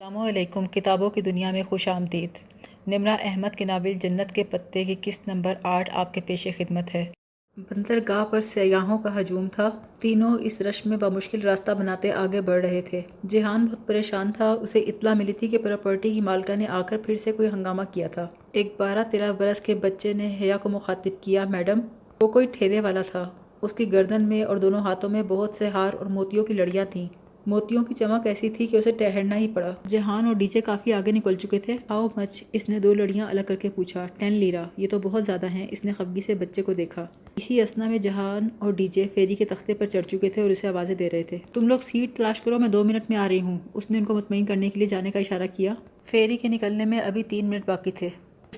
السلام علیکم، کتابوں کی دنیا میں خوش آمدید۔ نمرہ احمد کے ناول جنت کے پتے کی قسط نمبر آٹھ آپ کے پیش خدمت ہے۔ بندرگاہ پر سیاحوں کا ہجوم تھا۔ تینوں اس رش میں بمشکل راستہ بناتے آگے بڑھ رہے تھے۔ جہان بہت پریشان تھا۔ اسے اطلاع ملی تھی کہ پراپرٹی کی مالکہ نے آ کر پھر سے کوئی ہنگامہ کیا تھا۔ ایک بارہ تیرہ برس کے بچے نے حیا کو مخاطب کیا، میڈم، وہ کوئی ٹھیلے والا تھا۔ اس کی گردن میں اور دونوں ہاتھوں میں بہت سے ہار اور موتیوں کی لڑیاں تھیں۔ موتیوں کی چمک ایسی تھی کہ اسے ٹہرنا ہی پڑا۔ جہان اور ڈیجے کافی آگے نکل چکے تھے۔ آؤ مچ، اس نے دو لڑیاں الگ کر کے پوچھا۔ ٹین لیرا، یہ تو بہت زیادہ ہیں۔ اس نے خفگی سے بچے کو دیکھا۔ اسی اسنا میں جہان اور ڈیجے فیری کے تختے پر چڑھ چکے تھے اور اسے آوازیں دے رہے تھے۔ تم لوگ سیٹ تلاش کرو، میں دو منٹ میں آ رہی ہوں۔ اس نے ان کو مطمئن کرنے کے لیے جانے کا اشارہ کیا۔ فیری کے نکلنے میں ابھی تین منٹ باقی تھے۔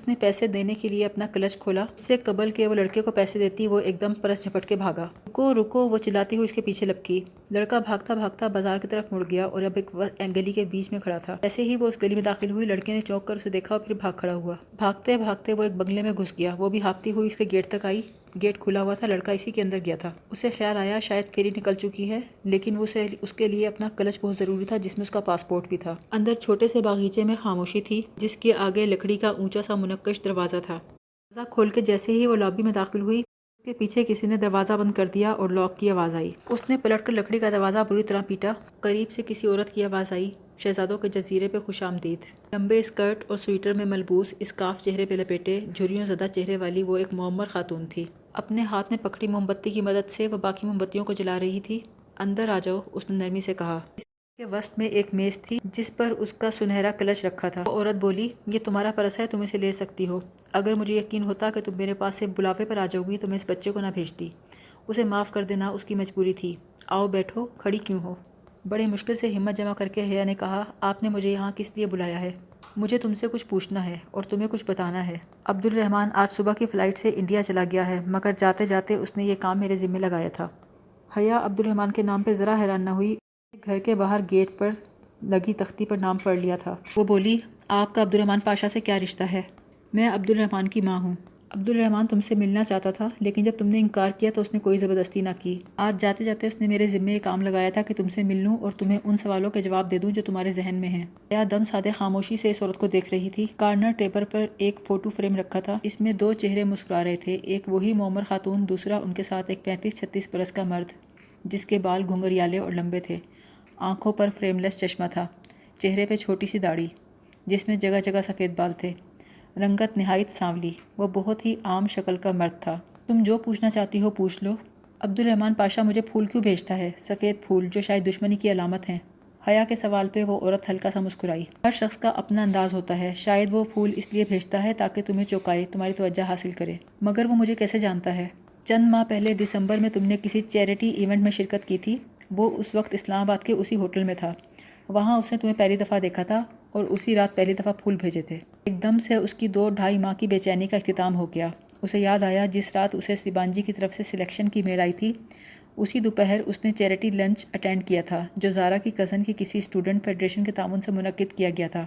نے پیسے دینے کے لیے اپنا کلچ کھولا۔ اس سے قبل کے وہ لڑکے کو پیسے دیتی، وہ ایک دم پرس جھپٹ کے بھاگا۔ رکو رکو، وہ چلاتی ہوئی اس کے پیچھے لپکی۔ لڑکا بھاگتا بھاگتا بازار کی طرف مڑ گیا اور اب ایک گلی کے بیچ میں کھڑا تھا۔ ایسے ہی وہ اس گلی میں داخل ہوئی۔ لڑکے نے چونک کر اسے دیکھا اور پھر بھاگ کھڑا ہوا۔ بھاگتے بھاگتے وہ ایک بنگلے میں گھس گیا۔ وہ بھی ہاپتی ہوئی اس کے گیٹ تک آئی۔ گیٹ کھلا ہوا تھا، لڑکا اسی کے اندر گیا تھا۔ اسے خیال آیا شاید فیری نکل چکی ہے، لیکن اسے اس کے لیے اپنا کلچ بہت ضروری تھا، جس میں اس کا پاسپورٹ بھی تھا۔ اندر چھوٹے سے باغیچے میں خاموشی تھی، جس کے آگے لکڑی کا اونچا سا منقش دروازہ تھا۔ دروازہ کھول کے جیسے ہی وہ لابی میں داخل ہوئی اس کے پیچھے کسی نے دروازہ بند کر دیا اور لاک کی آواز آئی۔ اس نے پلٹ کر لکڑی کا دروازہ بری طرح پیٹا۔ قریب سے کسی عورت کی آواز آئی۔ شہزادوں کے جزیرے پہ خوش آمدید۔ لمبے اسکرٹ اور سویٹر میں ملبوس اسکارف چہرے پہ لپیٹے، جھریوں زدہ چہرے والی وہ ایک معمر خاتون تھی۔ اپنے ہاتھ میں پکڑی موم بتی کی مدد سے وہ باقی موم بتیوں کو جلا رہی تھی۔ اندر آ جاؤ، اس نے نرمی سے کہا۔ کے وسط میں ایک میز تھی جس پر اس کا سنہرا کلچ رکھا تھا۔ وہ عورت بولی، یہ تمہارا پرس ہے تم اسے لے سکتی ہو۔ اگر مجھے یقین ہوتا کہ تم میرے پاس سے بلاوے پر آ جاؤ گی تو میں اس بچے کو نہ بھیجتی۔ اسے معاف کر دینا اس کی مجبوری تھی۔ آؤ بیٹھو، کھڑی کیوں ہو؟ بڑے مشکل سے ہمت جمع کر کے حیا نے کہا، آپ نے مجھے یہاں کس لیے بلایا ہے؟ مجھے تم سے کچھ پوچھنا ہے اور تمہیں کچھ بتانا ہے۔ عبد الرحمن آج صبح کی فلائٹ سے انڈیا چلا گیا ہے، مگر جاتے جاتے اس نے یہ کام میرے ذمہ لگایا تھا۔ حیا عبد الرحمن کے نام پہ ذرا حیران نہ ہوئی۔ گھر کے باہر گیٹ پر لگی تختی پر نام پڑھ لیا تھا۔ وہ بولی، آپ کا عبدالرحمان پاشا سے کیا رشتہ ہے؟ میں عبدالرحمان کی ماں ہوں۔ عبدالرحمٰن تم سے ملنا چاہتا تھا، لیکن جب تم نے انکار کیا تو اس نے کوئی زبردستی نہ کی۔ آج جاتے جاتے اس نے میرے ذمے یہ کام لگایا تھا کہ تم سے مل لوں اور تمہیں ان سوالوں کے جواب دے دوں جو تمہارے ذہن میں ہیں۔ یا دم سادے خاموشی سے اس عورت کو دیکھ رہی تھی؟ کارنر ٹیبل پر ایک فوٹو فریم رکھا تھا۔ اس میں دو چہرے مسکرا رہے تھے۔ ایک وہی معمر خاتون، دوسرا ان کے ساتھ ایک پینتیس چھتیس برس کا مرد، جس کے بال گھنگریالے اور لمبے تھے۔ آنکھوں پر فریم لیس چشمہ تھا۔ چہرے پہ چھوٹی سی داڑھی، جس میں جگہ جگہ سفید بال تھے۔ رنگت نہایت سانولی، وہ بہت ہی عام شکل کا مرد تھا۔ تم جو پوچھنا چاہتی ہو پوچھ لو۔ عبد الرحمن پاشا مجھے پھول کیوں بھیجتا ہے؟ سفید پھول جو شاید دشمنی کی علامت ہیں۔ حیا کے سوال پہ وہ عورت ہلکا سا مسکرائی۔ ہر شخص کا اپنا انداز ہوتا ہے۔ شاید وہ پھول اس لیے بھیجتا ہے تاکہ تمہیں چوکائے، تمہاری توجہ حاصل کرے۔ مگر وہ مجھے کیسے جانتا ہے؟ چند ماہ پہلے دسمبر میں تم نے کسی چیریٹی ایونٹ میں شرکت کی تھی؟ وہ اس وقت اسلام آباد کے اسی ہوٹل میں تھا۔ وہاں اس نے تمہیں پہلی دفعہ دیکھا تھا اور اسی رات پہلی دفعہ پھول بھیجے تھے۔ ایک دم سے اس کی دو ڈھائی ماہ کی بے چینی کا اختتام ہو گیا۔ اسے یاد آیا جس رات اسے سیبانجی کی طرف سے سلیکشن کی میل آئی تھی۔ اسی دوپہر اس نے چیریٹی لنچ اٹینڈ کیا تھا، جو زارا کی کزن کی کسی اسٹوڈنٹ فیڈریشن کے تعاون سے منعقد کیا گیا تھا۔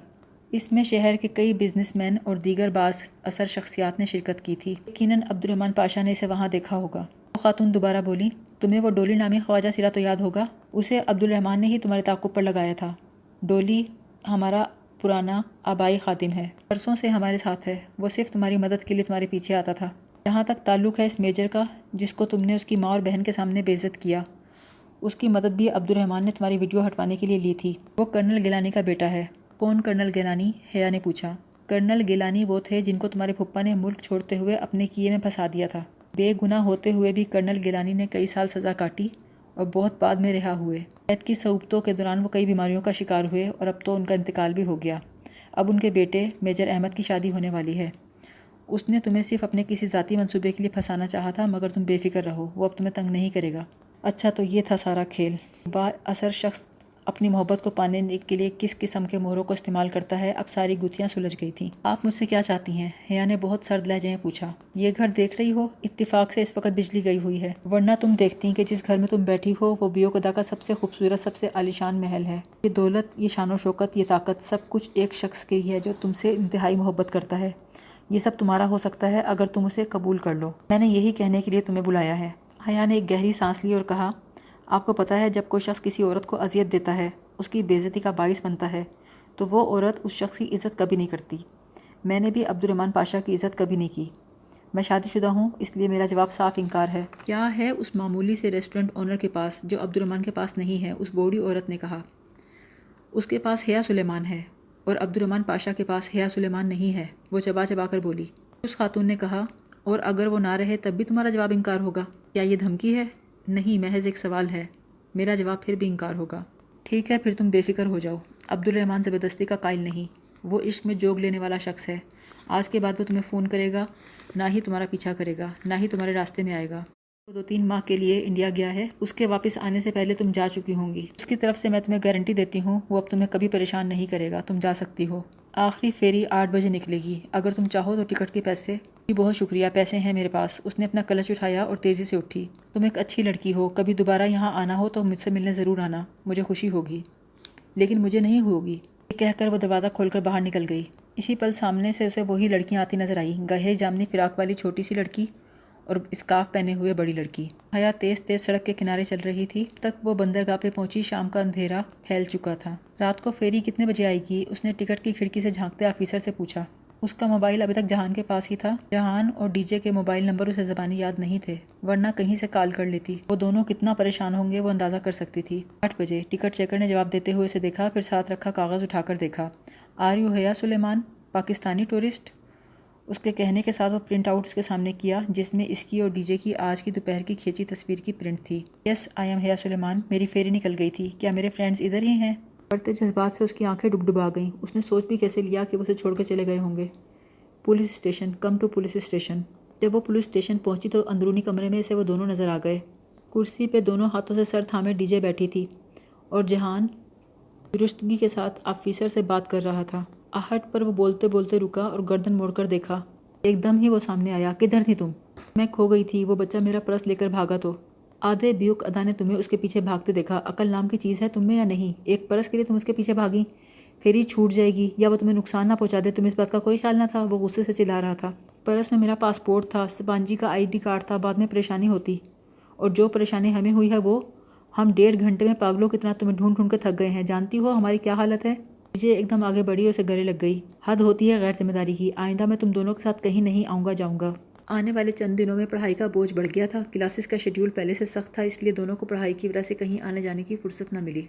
اس میں شہر کے کئی بزنس مین اور دیگر بعض اثر شخصیات نے شرکت کی تھی۔ یقیناً عبد الرحمن پاشا نے اسے وہاں دیکھا ہوگا۔ خاتون دوبارہ بولی، تمہیں وہ ڈولی نامی خواجہ سرا تو یاد ہوگا؟ اسے عبد الرحمن نے ہی تمہارے تعاقب پر لگایا تھا۔ ڈولی ہمارا پرانا آبائی خادم ہے۔ برسوں سے ہمارے ساتھ ہے۔ وہ صرف تمہاری مدد کے لیے تمہارے پیچھے آتا تھا۔ جہاں تک تعلق ہے اس میجر کا، جس کو تم نے اس کی ماں اور بہن کے سامنے بے عزت کیا۔ اس کی مدد بھی عبد الرحمن نے تمہاری ویڈیو ہٹوانے کے لیے لی تھی۔ وہ کرنل گیلانی کا بیٹا ہے۔ کون کرنل گیلانی؟ حیا نے پوچھا۔ کرنل گیلانی وہ تھے جن کو تمہارے پھپھا نے ملک چھوڑتے ہوئے اپنے کیے میں پھنسا دیا تھا۔ بے گناہ ہوتے ہوئے بھی کرنل گیلانی نے کئی سال سزا کاٹی اور بہت بعد میں رہا ہوئے۔ قید کی صعوبتوں کے دوران وہ کئی بیماریوں کا شکار ہوئے اور اب تو ان کا انتقال بھی ہو گیا۔ اب ان کے بیٹے میجر احمد کی شادی ہونے والی ہے۔ اس نے تمہیں صرف اپنے کسی ذاتی منصوبے کے لیے پھنسانا چاہا تھا، مگر تم بے فکر رہو، وہ اب تمہیں تنگ نہیں کرے گا۔ اچھا تو یہ تھا سارا کھیل۔ با اثر شخص اپنی محبت کو پانے کے لیے کس قسم کے مہروں کو استعمال کرتا ہے؟ اب ساری گتھیاں سلجھ گئی تھیں۔ آپ مجھ سے کیا چاہتی ہیں؟ حیا نے بہت سرد لہجے میں پوچھا۔ یہ گھر دیکھ رہی ہو؟ اتفاق سے اس وقت بجلی گئی ہوئی ہے۔ ورنہ تم دیکھتی ہیں کہ جس گھر میں تم بیٹھی ہو، وہ بیو کدا کا سب سے خوبصورت، سب سے عالیشان محل ہے۔ یہ دولت، یہ شان و شوکت، یہ طاقت، سب کچھ ایک شخص کی ہے جو تم سے انتہائی محبت کرتا ہے۔ یہ سب تمہارا ہو سکتا ہے اگر تم اسے قبول کر لو۔ میں نے یہی کہنے کے لیے تمہیں بلایا ہے۔ حیا نے ایک گہری سانس لی اور کہا آپ کو پتہ ہے جب کوئی شخص کسی عورت کو اذیت دیتا ہے، اس کی بےزتی کا باعث بنتا ہے، تو وہ عورت اس شخص کی عزت کبھی نہیں کرتی۔ میں نے بھی عبد الرحمن پاشا کی عزت کبھی نہیں کی۔ میں شادی شدہ ہوں، اس لیے میرا جواب صاف انکار ہے۔ کیا ہے اس معمولی سے ریسٹورنٹ اونر کے پاس جو عبد الرحمن کے پاس نہیں ہے؟ اس بوڑھی عورت نے کہا۔ اس کے پاس حیا سلیمان ہے اور عبد الرحمن پاشا کے پاس حیا سلیمان نہیں ہے۔ وہ چبا چبا کر بولی۔ اس خاتون نے کہا، اور اگر وہ نہ رہے تب بھی تمہارا جواب انکار ہوگا۔ کیا یہ دھمکی ہے؟ نہیں، محض ایک سوال ہے۔ میرا جواب پھر بھی انکار ہوگا۔ ٹھیک ہے، پھر تم بے فکر ہو جاؤ۔ عبد الرحمن زبردستی کا قائل نہیں۔ وہ عشق میں جوگ لینے والا شخص ہے۔ آج کے بعد وہ تمہیں فون کرے گا، نہ ہی تمہارا پیچھا کرے گا، نہ ہی تمہارے راستے میں آئے گا۔ وہ دو تین ماہ کے لیے انڈیا گیا ہے۔ اس کے واپس آنے سے پہلے تم جا چکی ہوں گی۔ اس کی طرف سے میں تمہیں گارنٹی دیتی ہوں، وہ اب تمہیں کبھی پریشان نہیں کرے گا۔ تم جا سکتی ہو۔ آخری فیری آٹھ بجے نکلے گی۔ اگر تم چاہو تو ٹکٹ کے پیسے بہت شکریہ، پیسے ہیں میرے پاس۔ اس نے اپنا کلچ اٹھایا اور تیزی سے اٹھی۔ تم ایک اچھی لڑکی ہو، کبھی دوبارہ یہاں آنا ہو تو مجھ سے ملنے ضرور آنا۔ مجھے خوشی ہوگی، لیکن مجھے نہیں ہوگی۔ کہہ کر وہ دروازہ کھول کر باہر نکل گئی۔ اسی پل سامنے سے اسے وہی لڑکیاں آتی نظر آئیں۔ گہرے جامنی فراق والی چھوٹی سی لڑکی اور اسکارف پہنے ہوئے بڑی لڑکی۔ حیا تیز تیز سڑک کے کنارے چل رہی تھی۔ تک وہ بندرگاہ پہ پہنچی، شام کا اندھیرا پھیل چکا تھا۔ رات کو فیری کتنے بجے آئے گی؟ اس نے ٹکٹ کی کھڑکی سے جھانکتے آفیسر سے پوچھا۔ اس کا موبائل ابھی تک جہان کے پاس ہی تھا۔ جہان اور ڈی جے کے موبائل نمبر اسے زبانی یاد نہیں تھے، ورنہ کہیں سے کال کر لیتی۔ وہ دونوں کتنا پریشان ہوں گے وہ اندازہ کر سکتی تھی۔ آٹھ بجے، ٹکٹ چیکر نے جواب دیتے ہوئے اسے دیکھا، پھر ساتھ رکھا کاغذ اٹھا کر دیکھا۔ آر یو حیا سلیمان، پاکستانی ٹورسٹ؟ اس کے کہنے کے ساتھ وہ پرنٹ آؤٹ اس کے سامنے کیا، جس میں اس کی اور ڈی جے کی آج کی دوپہر کی کھینچی تصویر کی پرنٹ تھی۔ یس، آئی ایم حیا سلیمان، میری فیری نکل گئی تھی۔ کیا میرے فرینڈز ادھر ہی ہیں؟ بڑھتے جذبات سے اس کی آنکھیں ڈب ڈبا گئیں۔ اس نے سوچ بھی کیسے لیا کہ وہ اسے چھوڑ کے چلے گئے ہوں گے۔ Police station, come to police station. جب وہ پولیس اسٹیشن پہنچی تو اندرونی کمرے میں سے وہ دونوں نظر آ گئے۔ کرسی پہ دونوں ہاتھوں سے سر تھامے ڈی جے بیٹھی تھی اور جہان درستگی کے ساتھ آفیسر سے بات کر رہا تھا۔ آہٹ پر وہ بولتے بولتے رکا اور گردن موڑ کر دیکھا۔ ایک دم ہی وہ سامنے آیا، کدھر تھی تم؟ میں کھو گئی تھی، وہ بچہ میرا پرس لے کر بھاگا تو۔ آدھے بیوک ادا نے تمہیں اس کے پیچھے بھاگتے دیکھا۔ عقل نام کی چیز ہے تم میں یا نہیں؟ ایک پرس کے لیے تم اس کے پیچھے بھاگی، پھر چھوٹ جائے گی یا وہ تمہیں نقصان نہ پہنچا دے۔ تمہیں اس بات کا کوئی خیال نہ تھا، وہ غصے سے چلا رہا تھا۔ پرس میں میرا پاسپورٹ تھا سپانجی کا آئی ڈی کارڈ تھا، بعد میں پریشانی ہوتی۔ اور جو پریشانی ہمیں ہوئی ہے وہ، ہم ڈیڑھ گھنٹے میں پاگلوں کتنا تمہیں ڈھونڈ ڈھونڈ کے تھک گئے ہیں۔ جانتی ہو ہماری کیا حالت ہے؟ مجھے ایک دم آگے بڑھی اسے گلے لگ گئی۔ حد ہوتی ہے غیر ذمہ داری کی۔ آئندہ میں تم دونوں کے ساتھ کہیں نہیں آؤں گا، جاؤں گا۔ آنے والے چند دنوں میں پڑھائی کا بوجھ بڑھ گیا تھا۔ کلاسز کا شیڈیول پہلے سے سخت تھا، اس لیے دونوں کو پڑھائی کی وجہ سے کہیں آنے جانے کی فرصت نہ ملی۔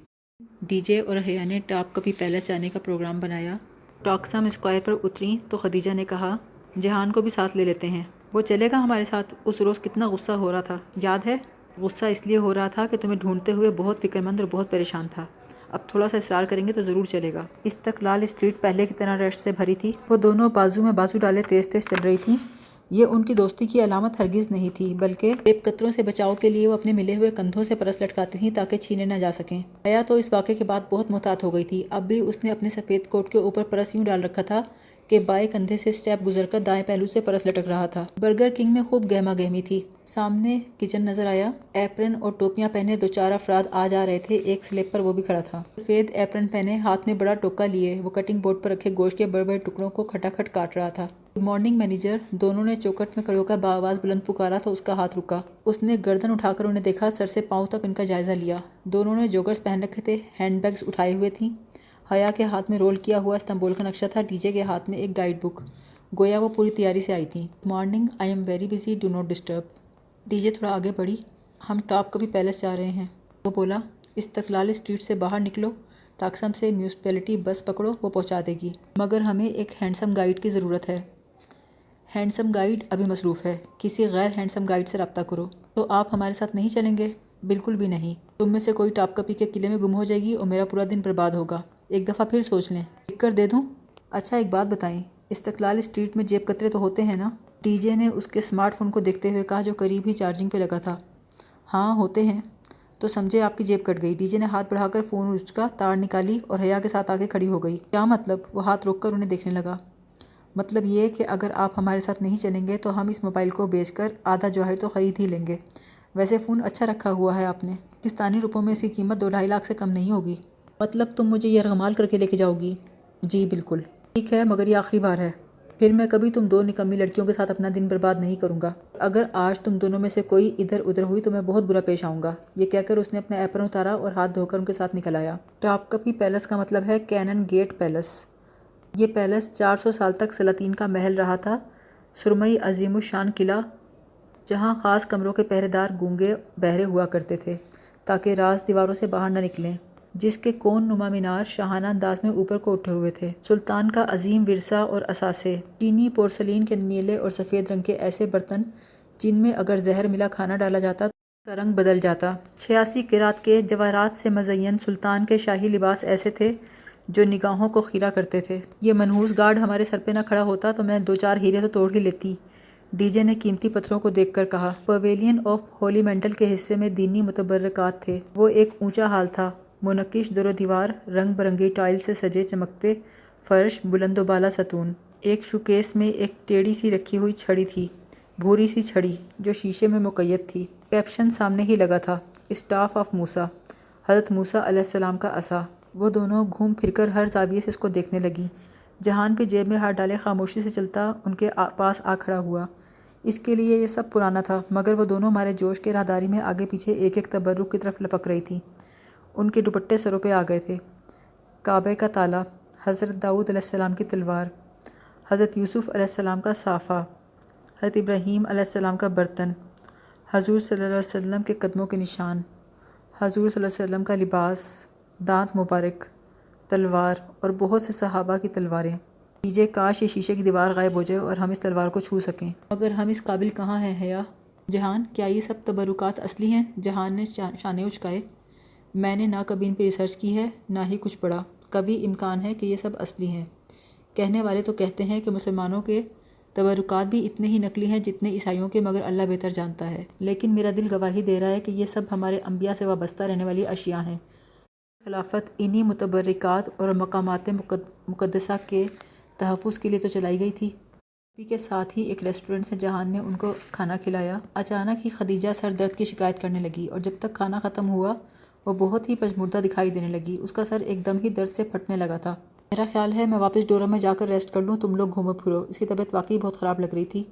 ڈی جے اور حیا نے ٹاپ کبھی پیلس جانے کا پروگرام بنایا۔ ٹاکسم اسکوائر پر اتری تو خدیجہ نے کہا، جہان کو بھی ساتھ لے لیتے ہیں۔ وہ چلے گا ہمارے ساتھ۔ اس روز کتنا غصہ ہو رہا تھا۔ یاد ہے؟ غصہ اس لیے ہو رہا تھا کہ تمہیں ڈھونڈتے ہوئے بہت فکر مند اور بہت پریشان تھا۔ اب تھوڑا سا اصرار کریں گے تو ضرور چلے گا۔ اس تک لال اسٹریٹ پہلے کی طرح رش سے بھری تھی۔ وہ دونوں بازو میں بازو ڈالے تیز تیز چل رہی تھیں۔ یہ ان کی دوستی کی علامت ہرگز نہیں تھی، بلکہ پیپ قطروں سے بچاؤ کے لیے وہ اپنے ملے ہوئے کندھوں سے پرس لٹکاتی تھیں تاکہ چھینے نہ جا سکیں۔ حیا تو اس واقعے کے بعد بہت محتاط ہو گئی تھی۔ اب بھی اس نے اپنے سفید کوٹ کے اوپر پرس یوں ڈال رکھا تھا کہ بائیں کندھے سے سٹیپ گزر کر دائیں پہلو سے پرس لٹک رہا تھا۔ برگر کنگ میں خوب گہما گہمی تھی۔ سامنے کچن نظر آیا۔ ایپرن اور ٹوپیاں پہنے دو چار افراد آ جا رہے تھے۔ ایک سلیپ پر وہ بھی کھڑا تھا۔ سفید ایپرن پہنے ہاتھ میں بڑا ٹوکا لیے وہ کٹنگ بورڈ پر رکھے گوشت کے بڑے بڑے ٹکڑوں کو کھٹا کھٹ کاٹ رہا تھا۔ گڈ مارننگ مینیجر دونوں نے چوکٹ میں کھڑے ہو کر باواز بلند پکارا تو اس کا ہاتھ رکا۔ اس نے گردن اٹھا کر انہیں دیکھا، سر سے پاؤں تک ان کا جائزہ لیا۔ دونوں نے جوگرز پہن رکھے تھے، ہینڈ بیگز اٹھائے ہوئے تھیں۔ حیا کے ہاتھ میں رول کیا ہوا استنبول کا نقشہ تھا، ڈی جے کے ہاتھ میں ایک گائیڈ بک۔ گویا وہ پوری تیاری سے آئی تھیں۔ Morning, I am very busy, do not disturb. D J تھوڑا آگے بڑھی۔ ہم ٹاپ کبھی پیلس جا رہے ہیں۔ وہ بولا استقلال اسٹریٹ سے باہر نکلو، ٹاکسم سے میونسپلٹی بس پکڑو، وہ پہنچا دے گی۔ مگر ہمیں ایک ہینڈسم گائیڈ کی ضرورت ہے۔ ہینڈسم گائیڈ ابھی مصروف ہے۔ کسی غیر ہینڈسم گائیڈ سے رابطہ کرو۔ تو آپ ہمارے ساتھ نہیں چلیں گے؟ بالکل بھی نہیں۔ تم میں سے کوئی ٹاپ کپی کے قلعے میں گم ہو جائے گی اور میرا پورا دن برباد ہوگا۔ ایک دفعہ پھر سوچ لیں۔ لکھ کر دے دوں؟ اچھا ایک بات بتائیں۔ استقلال اسٹریٹ میں جیب کترے تو ہوتے ہیں نا؟ ڈی جے نے اس کے اسمارٹ فون کو دیکھتے ہوئے کہا جو قریب ہی چارجنگ پہ لگا تھا۔ ہاں ہوتے ہیں۔ تو سمجھے آپ کی جیب کٹ گئی۔ ڈی جے نے ہاتھ بڑھا کر فون اچکا تار نکالی اور حیا کے ساتھ آگے کھڑی ہو گئی۔ کیا مطلب؟ وہ ہاتھ روک کر انہیں دیکھنے لگا۔ مطلب یہ کہ اگر آپ ہمارے ساتھ نہیں چلیں گے تو ہم اس موبائل کو بیچ کر آدھا جوہر تو خرید ہی لیں گے۔ ویسے فون اچھا رکھا ہوا ہے آپ نے۔ پاکستانی روپوں میں اس کی قیمت دو ڈھائی لاکھ سے کم نہیں ہوگی۔ مطلب تم مجھے یہ رغمال کر کے لے کے جاؤ گی۔ جی بالکل۔ ٹھیک ہے، مگر یہ آخری بار ہے۔ پھر میں کبھی تم دو نکمی لڑکیوں کے ساتھ اپنا دن برباد نہیں کروں گا۔ اگر آج تم دونوں میں سے کوئی ادھر ادھر ہوئی تو میں بہت برا پیش آؤں گا۔ یہ کہہ کر اس نے اپنا ایپرن اتارا اور ہاتھ دھو کر ان کے ساتھ نکل آیا۔ ٹاپ کپی پیلس کا مطلب ہے کینن گیٹ پیلس۔ یہ پیلس چار سو سال تک سلاطین کا محل رہا تھا۔ سرمئی عظیم الشان قلعہ، جہاں خاص کمروں کے پہرے دار گونگے بہرے ہوا کرتے تھے، تاکہ راز دیواروں سے باہر نہ نکلیں، جس کے کون نما مینار شاہانہ انداز میں اوپر کو اٹھے ہوئے تھے۔ سلطان کا عظیم ورثہ اور اثاثے، چینی پورسلین کے نیلے اور سفید رنگ کے ایسے برتن، جن میں اگر زہر ملا کھانا ڈالا جاتا تو کا رنگ بدل جاتا۔ چھیاسی قرات کے جواہرات سے مزین سلطان کے شاہی لباس ایسے تھے جو نگاہوں کو خیرہ کرتے تھے۔ یہ منحوس گارڈ ہمارے سر پہ نہ کھڑا ہوتا تو میں دو چار ہیرے تو توڑ ہی لیتی۔ ڈی جے نے قیمتی پتھروں کو دیکھ کر کہا پویلین آف ہولی مینٹل کے حصے میں دینی متبرکات تھے۔ وہ ایک اونچا ہال تھا۔ منقش در و دیوار، رنگ برنگی ٹائل سے سجے چمکتے فرش، بلند و بالا ستون۔ ایک شوکیس میں ایک ٹیڑھی سی رکھی ہوئی چھڑی تھی۔ بھوری سی چھڑی جو شیشے میں مقید تھی۔ کیپشن سامنے ہی لگا تھا اسٹاف آف موسا حضرت موسا علیہ السلام کا عصا۔ وہ دونوں گھوم پھر کر ہر زاویے سے اس کو دیکھنے لگی جہان پہ جیب میں ہاتھ ڈالے خاموشی سے چلتا ان کے پاس آ کھڑا ہوا۔ اس کے لیے یہ سب پرانا تھا، مگر وہ دونوں ہمارے جوش کے راہداری میں آگے پیچھے ایک ایک تبرک کی طرف لپک رہی تھی ان کے دوپٹے سروں پہ آ گئے تھے۔ کعبہ کا تالا، حضرت داؤد علیہ السلام کی تلوار، حضرت یوسف علیہ السلام کا صافہ، حضرت ابراہیم علیہ السلام کا برتن، حضور صلی اللہ علیہ وسلم کے قدموں کے نشان، حضور صلی اللہ علیہ وسلم کا لباس۔ دانت مبارک، تلوار اور بہت سے صحابہ کی تلواریں۔ دیجیے کاش یہ شیشے کی دیوار غائب ہو جائے اور ہم اس تلوار کو چھو سکیں۔ مگر ہم اس قابل کہاں ہیں، حیا؟ جہان، کیا یہ سب تبرکات اصلی ہیں؟ جہان نے شانے اچکائے۔ میں نے نہ کبھی ان پہ ریسرچ کی ہے، نہ ہی کچھ پڑھا۔ کبھی امکان ہے کہ یہ سب اصلی ہیں۔ کہنے والے تو کہتے ہیں کہ مسلمانوں کے تبرکات بھی اتنے ہی نقلی ہیں جتنے عیسائیوں کے، مگر اللہ بہتر جانتا ہے۔ لیکن میرا دل گواہی دے رہا ہے کہ یہ سب ہمارے انبیاء سے وابستہ رہنے والی اشیاء ہیں۔ خلافت انہی متبرکات اور مقامات مقدسہ کے تحفظ کے لیے تو چلائی گئی تھی۔ پی کے ساتھ ہی ایک ریسٹورنٹ سے جہان نے ان کو کھانا کھلایا۔ اچانک ہی خدیجہ سر درد کی شکایت کرنے لگی اور جب تک کھانا ختم ہوا، وہ بہت ہی پجمردہ دکھائی دینے لگی۔ اس کا سر ایک دم ہی درد سے پھٹنے لگا تھا۔ میرا خیال ہے میں واپس ڈورا میں جا کر ریسٹ کر لوں، تم لوگ گھومو پھرو۔ اس کی طبیعت واقعی بہت خراب لگ رہی تھی۔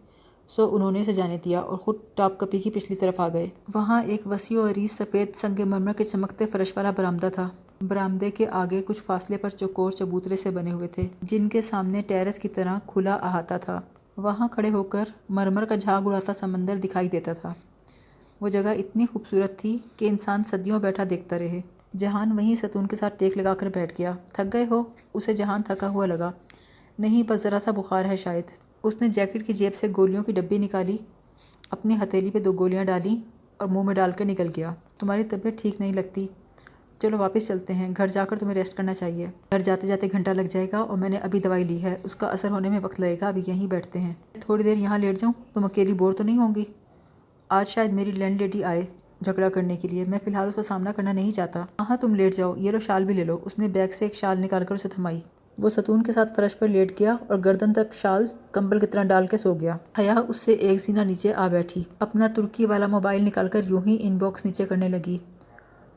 سو انہوں نے اسے جانے دیا اور خود ٹاپ کپی کی پچھلی طرف آ گئے۔ وہاں ایک وسیع و عریض سفید سنگ مرمر کے چمکتے فرش والا برآمدہ تھا۔ برآمدے کے آگے کچھ فاصلے پر چکور چبوترے سے بنے ہوئے تھے، جن کے سامنے ٹیرس کی طرح کھلا احاطہ تھا۔ وہاں کھڑے ہو کر مرمر کا جھاگ اڑاتا سمندر دکھائی دیتا تھا۔ وہ جگہ اتنی خوبصورت تھی کہ انسان صدیوں بیٹھا دیکھتا رہے۔ جہان وہیں ستون کے ساتھ ٹیک لگا کر بیٹھ گیا۔ تھک گئے ہو؟ اسے جہان تھکا ہوا لگا۔ نہیں، بس ذرا سا بخار ہے شاید۔ اس نے جیکٹ کی جیب سے گولیوں کی ڈبی نکالی، اپنی ہتھیلی پہ دو گولیاں ڈالیں اور منہ میں ڈال کر نکل گیا۔ تمہاری طبیعت ٹھیک نہیں لگتی۔ چلو واپس چلتے ہیں۔ گھر جا کر تمہیں ریسٹ کرنا چاہیے۔ گھر جاتے جاتے گھنٹہ لگ جائے گا اور میں نے ابھی دوائی لی ہے۔ اس کا اثر ہونے میں وقت لگے گا۔ ابھی یہیں بیٹھتے ہیں۔ تھوڑی دیر یہاں لیٹ جاؤں تم اکیلی بور تو نہیں ہوں گی۔ آج شاید میری لینڈ لیڈی آئے جھگڑا کرنے کے لیے۔ میں فی الحال اس کا سامنا کرنا نہیں چاہتا۔ ہاں تم لیٹ جاؤ، یہ لو شال بھی لے لو۔ اس نے بیگ سے ایک شال نکال کر اسے تھمائی۔ وہ ستون کے ساتھ فرش پر لیٹ گیا اور گردن تک شال کمبل کی طرح ڈال کے سو گیا۔ حیا اس سے ایک زینہ نیچے آ بیٹھی۔ اپنا ترکی والا موبائل نکال کر یوں ہی ان باکس نیچے کرنے لگی۔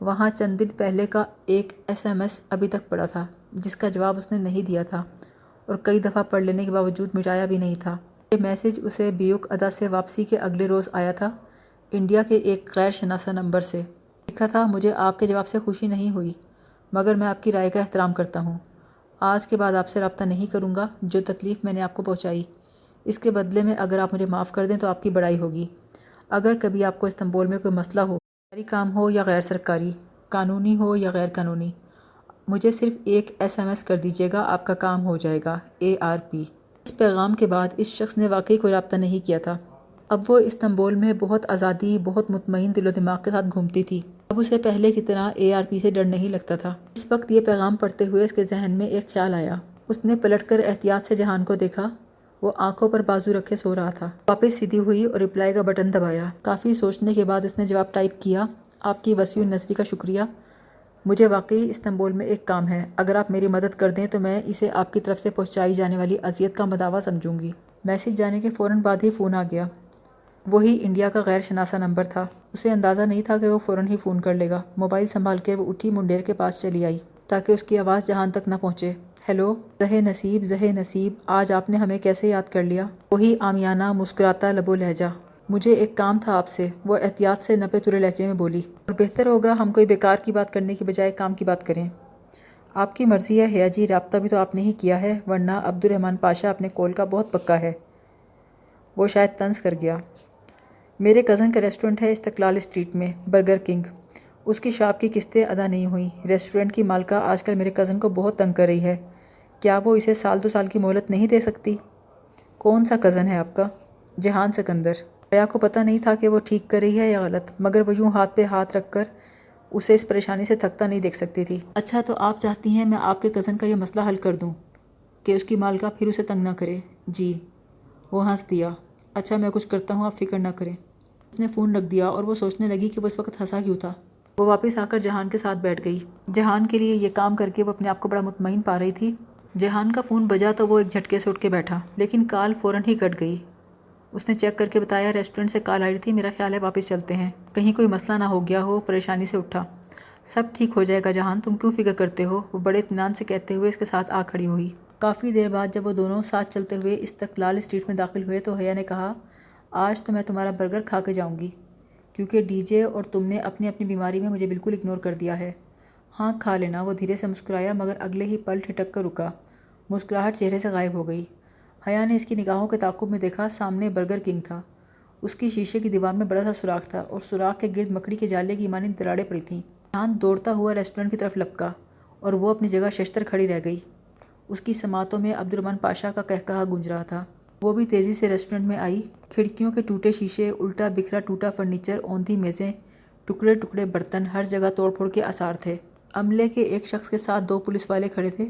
وہاں چند دن پہلے کا ایک ایس ایم ایس ابھی تک پڑا تھا، جس کا جواب اس نے نہیں دیا تھا اور کئی دفعہ پڑھ لینے کے باوجود مٹایا بھی نہیں تھا۔ یہ میسج اسے بیوک ادا سے واپسی کے اگلے روز آیا تھا، انڈیا کے ایک غیر شناسہ نمبر سے۔ لکھا تھا، مجھے آپ کے جواب سے خوشی نہیں ہوئی، مگر میں آپ کی رائے کا احترام کرتا ہوں۔ آج کے بعد آپ سے رابطہ نہیں کروں گا جو تکلیف میں نے آپ کو پہنچائی۔ اس کے بدلے میں اگر آپ مجھے معاف کر دیں تو آپ کی بڑائی ہوگی۔ اگر کبھی آپ کو استنبول میں کوئی مسئلہ ہو، سرکاری کام ہو یا غیر سرکاری، قانونی ہو یا غیر قانونی، مجھے صرف ایک ایس ایم ایس کر دیجیے گا، آپ کا کام ہو جائے گا۔ اے آر پی۔ اس پیغام کے بعد اس شخص نے واقعی کوئی رابطہ نہیں کیا تھا۔ اب وہ استنبول میں بہت آزادی، بہت مطمئن دل و دماغ کے ساتھ گھومتی تھی۔ اب اسے پہلے کی طرح اے آر پی سے ڈر نہیں لگتا تھا۔ اس وقت یہ پیغام پڑھتے ہوئے اس کے ذہن میں ایک خیال آیا۔ اس نے پلٹ کر احتیاط سے جہان کو دیکھا۔ وہ آنکھوں پر بازو رکھے سو رہا تھا۔ واپس سیدھی ہوئی اور رپلائی کا بٹن دبایا۔ کافی سوچنے کے بعد اس نے جواب ٹائپ کیا، آپ کی وسیع نظری کا شکریہ۔ مجھے واقعی استنبول میں ایک کام ہے۔ اگر آپ میری مدد کر دیں تو میں اسے آپ کی طرف سے پہنچائی جانے والی اذیت کا مداوع سمجھوں گی۔ میسج جانے کے فوراً بعد ہی فون آ گیا۔ وہی انڈیا کا غیر شناسہ نمبر تھا۔ اسے اندازہ نہیں تھا کہ وہ فوراً ہی فون کر لے گا۔ موبائل سنبھال کے وہ اٹھی منڈیر کے پاس چلی آئی تاکہ اس کی آواز جہان تک نہ پہنچے۔ ہیلو، زہ نصیب زہ نصیب، آج آپ نے ہمیں کیسے یاد کر لیا؟ وہی آمیانہ، مسکراتا، لب و لہجہ۔ مجھے ایک کام تھا آپ سے۔ وہ احتیاط سے نپے ترے لہجے میں بولی، اور بہتر ہوگا ہم کوئی بیکار کی بات کرنے کی بجائے کام کی بات کریں۔ آپ کی مرضی ہے، حیا جی رابطہ بھی تو آپ نے ہی کیا ہے، ورنہ عبد الرحمن پاشا اپنے کول کا بہت پکا ہے۔ وہ شاید طنز کر گیا۔ میرے کزن کا ریسٹورنٹ ہے استقلال اسٹریٹ میں، برگر کنگ۔ اس کی شاپ کی قسطیں ادا نہیں ہوئیں۔ ریسٹورنٹ کی مالکہ آج کل میرے کزن کو بہت تنگ کر رہی ہے۔ کیا وہ اسے سال دو سال کی مہلت نہیں دے سکتی؟ کون سا کزن ہے آپ کا؟ جہان سکندر۔ حیا کو پتہ نہیں تھا کہ وہ ٹھیک کر رہی ہے یا غلط، مگر وہ یوں ہاتھ پہ ہاتھ رکھ کر اسے اس پریشانی سے تھکتا نہیں دیکھ سکتی تھی۔ اچھا تو آپ چاہتی ہیں میں آپ کے کزن کا یہ مسئلہ حل کر دوں کہ اس کی مالکہ پھر اسے تنگ نہ کرے؟ جی۔ وہ ہنس دیا۔ اچھا میں کچھ کرتا ہوں، آپ فکر نہ کریں۔ اس نے فون رکھ دیا اور وہ سوچنے لگی کہ وہ اس وقت ہنسا کیوں تھا۔ وہ واپس آ کر جہان کے ساتھ بیٹھ گئی۔ جہان کے لیے یہ کام کر کے وہ اپنے آپ کو بڑا مطمئن پا رہی تھی۔ جہان کا فون بجا تو وہ ایک جھٹکے سے اٹھ کے بیٹھا، لیکن کال فوراً ہی کٹ گئی۔ اس نے چیک کر کے بتایا، ریسٹورنٹ سے کال آئی تھی، میرا خیال ہے واپس چلتے ہیں۔ کہیں کوئی مسئلہ نہ ہو گیا ہو، پریشانی سے اٹھا۔ سب ٹھیک ہو جائے گا جہان، تم کیوں فکر کرتے ہو؟ وہ بڑے اطمینان سے کہتے ہوئے اس کے ساتھ آ کھڑی ہوئی۔ کافی دیر بعد جب وہ دونوں ساتھ چلتے ہوئے استقلال اسٹریٹ میں داخل ہوئے تو حیا نے کہا، آج تو میں تمہارا برگر کھا کے جاؤں گی، کیونکہ ڈی جے اور تم نے اپنی اپنی بیماری میں مجھے بالکل اگنور کر دیا ہے۔ ہاں کھا لینا۔ وہ دھیرے سے مسکرایا مگر اگلے ہی پل ٹھٹک کر رکا۔ مسکراہٹ چہرے سے غائب ہو گئی۔ حیا نے اس کی نگاہوں کے تعقب میں دیکھا، سامنے برگر کنگ تھا۔ اس کی شیشے کی دیوار میں بڑا سا سوراخ تھا اور سوراخ کے گرد مکڑی کے جالے کی مانند دراڑیں پڑی تھیں۔ جہان دوڑتا ہوا ریسٹورنٹ کی طرف لپکا اور وہ اپنی جگہ ششتر کھڑی رہ گئی۔ اس کی سماعتوں میں عبد پاشا کا کہہ کہا گونج رہا تھا۔ وہ بھی تیزی سے ریسٹورنٹ میں آئی۔ کھڑکیوں کے ٹوٹے شیشے، الٹا بکھرا ٹوٹا فرنیچر، اوندھی میزیں، ٹکڑے ٹکڑے برتن، ہر جگہ توڑ پھوڑ کے آثار تھے۔ عملے کے ایک شخص کے ساتھ دو پولیس والے کھڑے تھے۔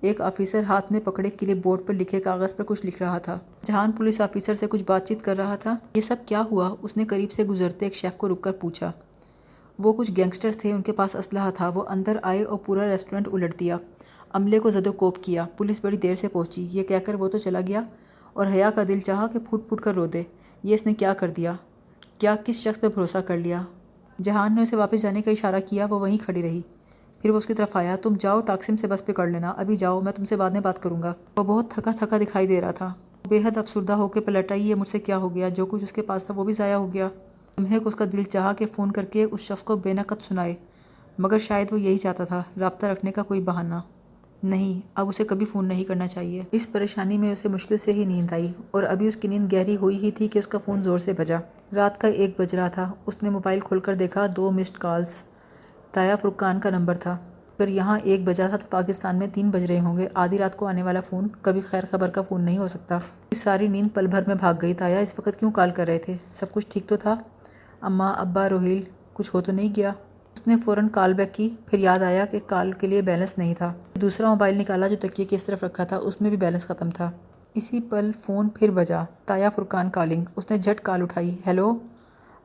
ایک آفیسر ہاتھ میں پکڑے کلپ بورڈ پر لکھے کاغذ پر کچھ لکھ رہا تھا۔ جہان پولیس آفیسر سے کچھ بات چیت کر رہا تھا۔ یہ سب کیا ہوا؟ اس نے قریب سے گزرتے ایک شیف کو رک کر پوچھا۔ وہ کچھ گینگسٹرز تھے، ان کے پاس اسلحہ تھا۔ وہ اندر آئے اور پورا ریسٹورنٹ الٹ دیا۔ عملے کو زد و کوپ کیا۔ پولیس بڑی دیر سے پہنچی۔ یہ کہہ کر وہ تو چلا گیا اور حیا کا دل چاہا کہ پھوٹ پھوٹ کر رو دے۔ یہ اس نے کیا کر دیا؟ کیا کس شخص پہ بھروسہ کر لیا؟ جہان نے اسے واپس جانے کا اشارہ کیا، وہ وہیں کھڑی رہی۔ پھر وہ اس کی طرف آیا۔ تم جاؤ ٹاکسم سے بس پہ کر لینا۔ ابھی جاؤ، میں تم سے بعد میں بات کروں گا۔ وہ بہت تھکا تھکا دکھائی دے رہا تھا۔ بے حد افسردہ ہو کے پلٹ آئی یہ مجھ سے کیا ہو گیا؟ جو کچھ اس کے پاس تھا وہ بھی ضائع ہو گیا۔ تمہیں کو اس کا دل چاہا کہ فون کر کے اس شخص کو بے نقد سنائے، مگر شاید وہ یہی چاہتا تھا۔ رابطہ رکھنے کا کوئی بہانہ۔ نہیں، اب اسے کبھی فون نہیں کرنا چاہیے۔ اس پریشانی میں اسے مشکل سے ہی نیند آئی اور ابھی اس کی نیند گہری ہوئی ہی تھی کہ اس کا فون زور سے بجا۔ رات کا ایک بج رہا تھا۔ اس نے موبائل کھول کر دیکھا، دو مسڈ کالز تایا فرقان کا نمبر تھا۔ اگر یہاں ایک بجا تھا تو پاکستان میں تین بج رہے ہوں گے۔ آدھی رات کو آنے والا فون، کبھی خیر خبر کا فون نہیں ہو سکتا۔ اس ساری نیند پل بھر میں بھاگ گئی۔ تایا، اس وقت کیوں کال کر رہے تھے؟ سب کچھ ٹھیک تو تھا؟ اماں، ابا، روہیل، کچھ ہو تو نہیں گیا؟ اس نے فوراً کال بیک کی، پھر یاد آیا کہ کال کے لیے بیلنس نہیں تھا۔ دوسرا موبائل نکالا جو تکیے کی اس طرف رکھا تھا، اس میں بھی بیلنس ختم تھا۔ اسی پل فون پھر بجا، تایا فرقان کالنگ۔ اس نے جھٹ کال اٹھائی، ہیلو؟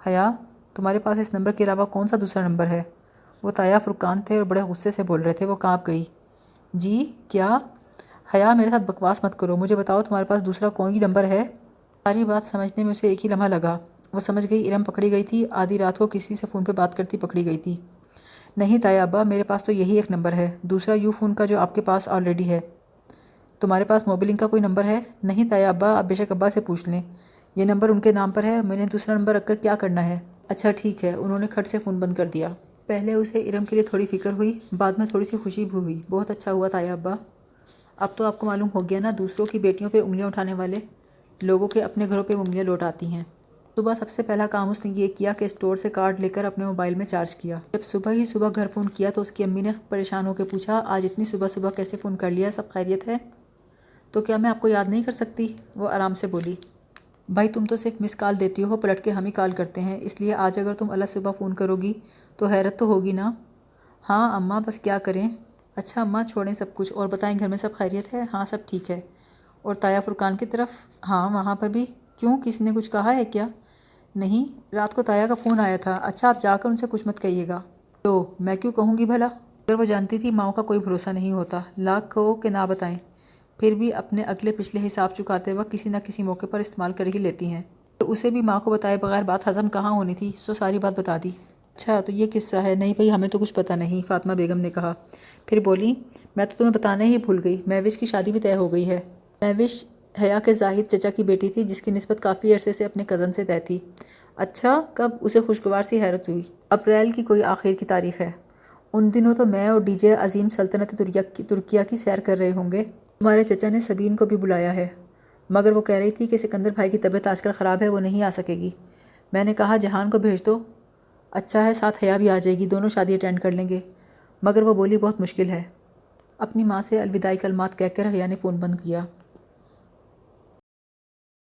حیا، تمہارے پاس اس نمبر کے علاوہ کون سا دوسرا نمبر ہے؟ وہ تایا فرقان تھے اور بڑے غصے سے بول رہے تھے، وہ کانپ گئی۔ جی کیا؟ حیا، میرے ساتھ بکواس مت کرو، مجھے بتاؤ تمہارے پاس دوسرا کون ہی نمبر ہے؟ ساری بات سمجھنے میں اسے ایک ہی لمحہ لگا۔ وہ سمجھ گئی ارم پکڑی گئی تھی، آدھی رات کو کسی سے فون پہ بات کرتی پکڑی گئی تھی۔ نہیں تایا ابا، میرے پاس تو یہی ایک نمبر ہے۔ دوسرا یو فون کا جو آپ کے پاس آلریڈی ہے۔ تمہارے پاس موبلنگ کا کوئی نمبر ہے؟ نہیں تایا ابا، آپ بے شک ابا سے پوچھ لیں۔ یہ نمبر ان کے نام پر ہے۔ میں نے دوسرا نمبر رکھ کر کیا کرنا ہے؟ اچھا ٹھیک ہے، انہوں نے کھٹ سے فون بند کر دیا۔ پہلے اسے ارم کے لیے تھوڑی فکر ہوئی، بعد میں تھوڑی سی خوشی بھی ہوئی۔ بہت اچھا ہوا تایا ابا۔ اب تو آپ کو معلوم ہو گیا نا، دوسروں کی بیٹیوں پہ انگلیاں اٹھانے والے۔ لوگوں کے اپنے گھروں پہ انگلیاں لوٹ آتی ہیں۔ صبح سب سے پہلا کام اس نے یہ کیا کہ اسٹور سے کارڈ لے کر اپنے موبائل میں چارج کیا۔ جب صبح ہی صبح گھر فون کیا تو اس کی امی نے پریشان ہو کے پوچھا، آج اتنی صبح صبح کیسے فون کر لیا؟ سب خیریت ہے؟ تو کیا میں آپ کو یاد نہیں کر سکتی؟ وہ آرام سے بولی، بھائی تم تو صرف مس کال دیتی ہو، پلٹ کے ہم ہی کال کرتے ہیں۔ اس لیے آج اگر تم اللہ صبح فون کرو گی تو حیرت تو ہوگی نا؟ ہاں اماں، بس کیا کریں؟ اچھا اماں، چھوڑیں سب کچھ اور بتائیں گھر میں سب خیریت ہے؟ ہاں سب ٹھیک ہے۔ اور تایا فرقان کی طرف؟ ہاں وہاں پر بھی۔ کیوں؟ کسی نے کچھ کہا ہے کیا؟ نہیں، رات کو تایا کا فون آیا تھا۔ اچھا آپ جا کر ان سے کچھ مت کہیے گا۔ تو میں کیوں کہوں گی بھلا؟ اگر وہ جانتی تھی ماؤں کا کوئی بھروسہ نہیں ہوتا۔ لاکھ کہو کہ نہ بتائیں۔ پھر بھی اپنے اگلے پچھلے حساب چکاتے وقت کسی نہ کسی موقع پر استعمال کر ہی لیتی ہیں۔ تو اسے بھی ماں کو بتائے بغیر بات ہضم کہاں ہونی تھی؟ سو ساری بات بتا دی۔ اچھا تو یہ قصہ ہے۔ نہیں بھائی، ہمیں تو کچھ پتہ نہیں۔ فاطمہ بیگم نے کہا۔ پھر بولی، میں تو تمہیں بتانا ہی بھول گئی۔ مہوش کی شادی بھی طے ہو گئی ہے۔ مہوش حیا کے زاہد چچا کی بیٹی تھی، جس کی نسبت کافی عرصے سے اپنے کزن سے طے تھی۔ اچھا کب اسے خوشگوار سی حیرت ہوئی۔ اپریل کی کوئی آخر کی تاریخ ہے۔ ان دنوں تو میں اور ڈی جے عظیم سلطنت ترکیہ کی سیر کر رہے ہوں گے۔ تمہارے چچا نے سبین کو بھی بلایا ہے۔ مگر وہ کہہ رہی تھی کہ سکندر بھائی کی طبیعت آج کل خراب ہے، وہ نہیں آ سکے گی۔ میں نے کہا، جہان کو بھیج دو۔ اچھا ہے، ساتھ حیا بھی آ جائے گی، دونوں شادی اٹینڈ کر لیں گے۔ مگر وہ بولی، بہت مشکل ہے۔ اپنی ماں سے الوداعی کلمات کہہ کر حیا نے فون بند کیا۔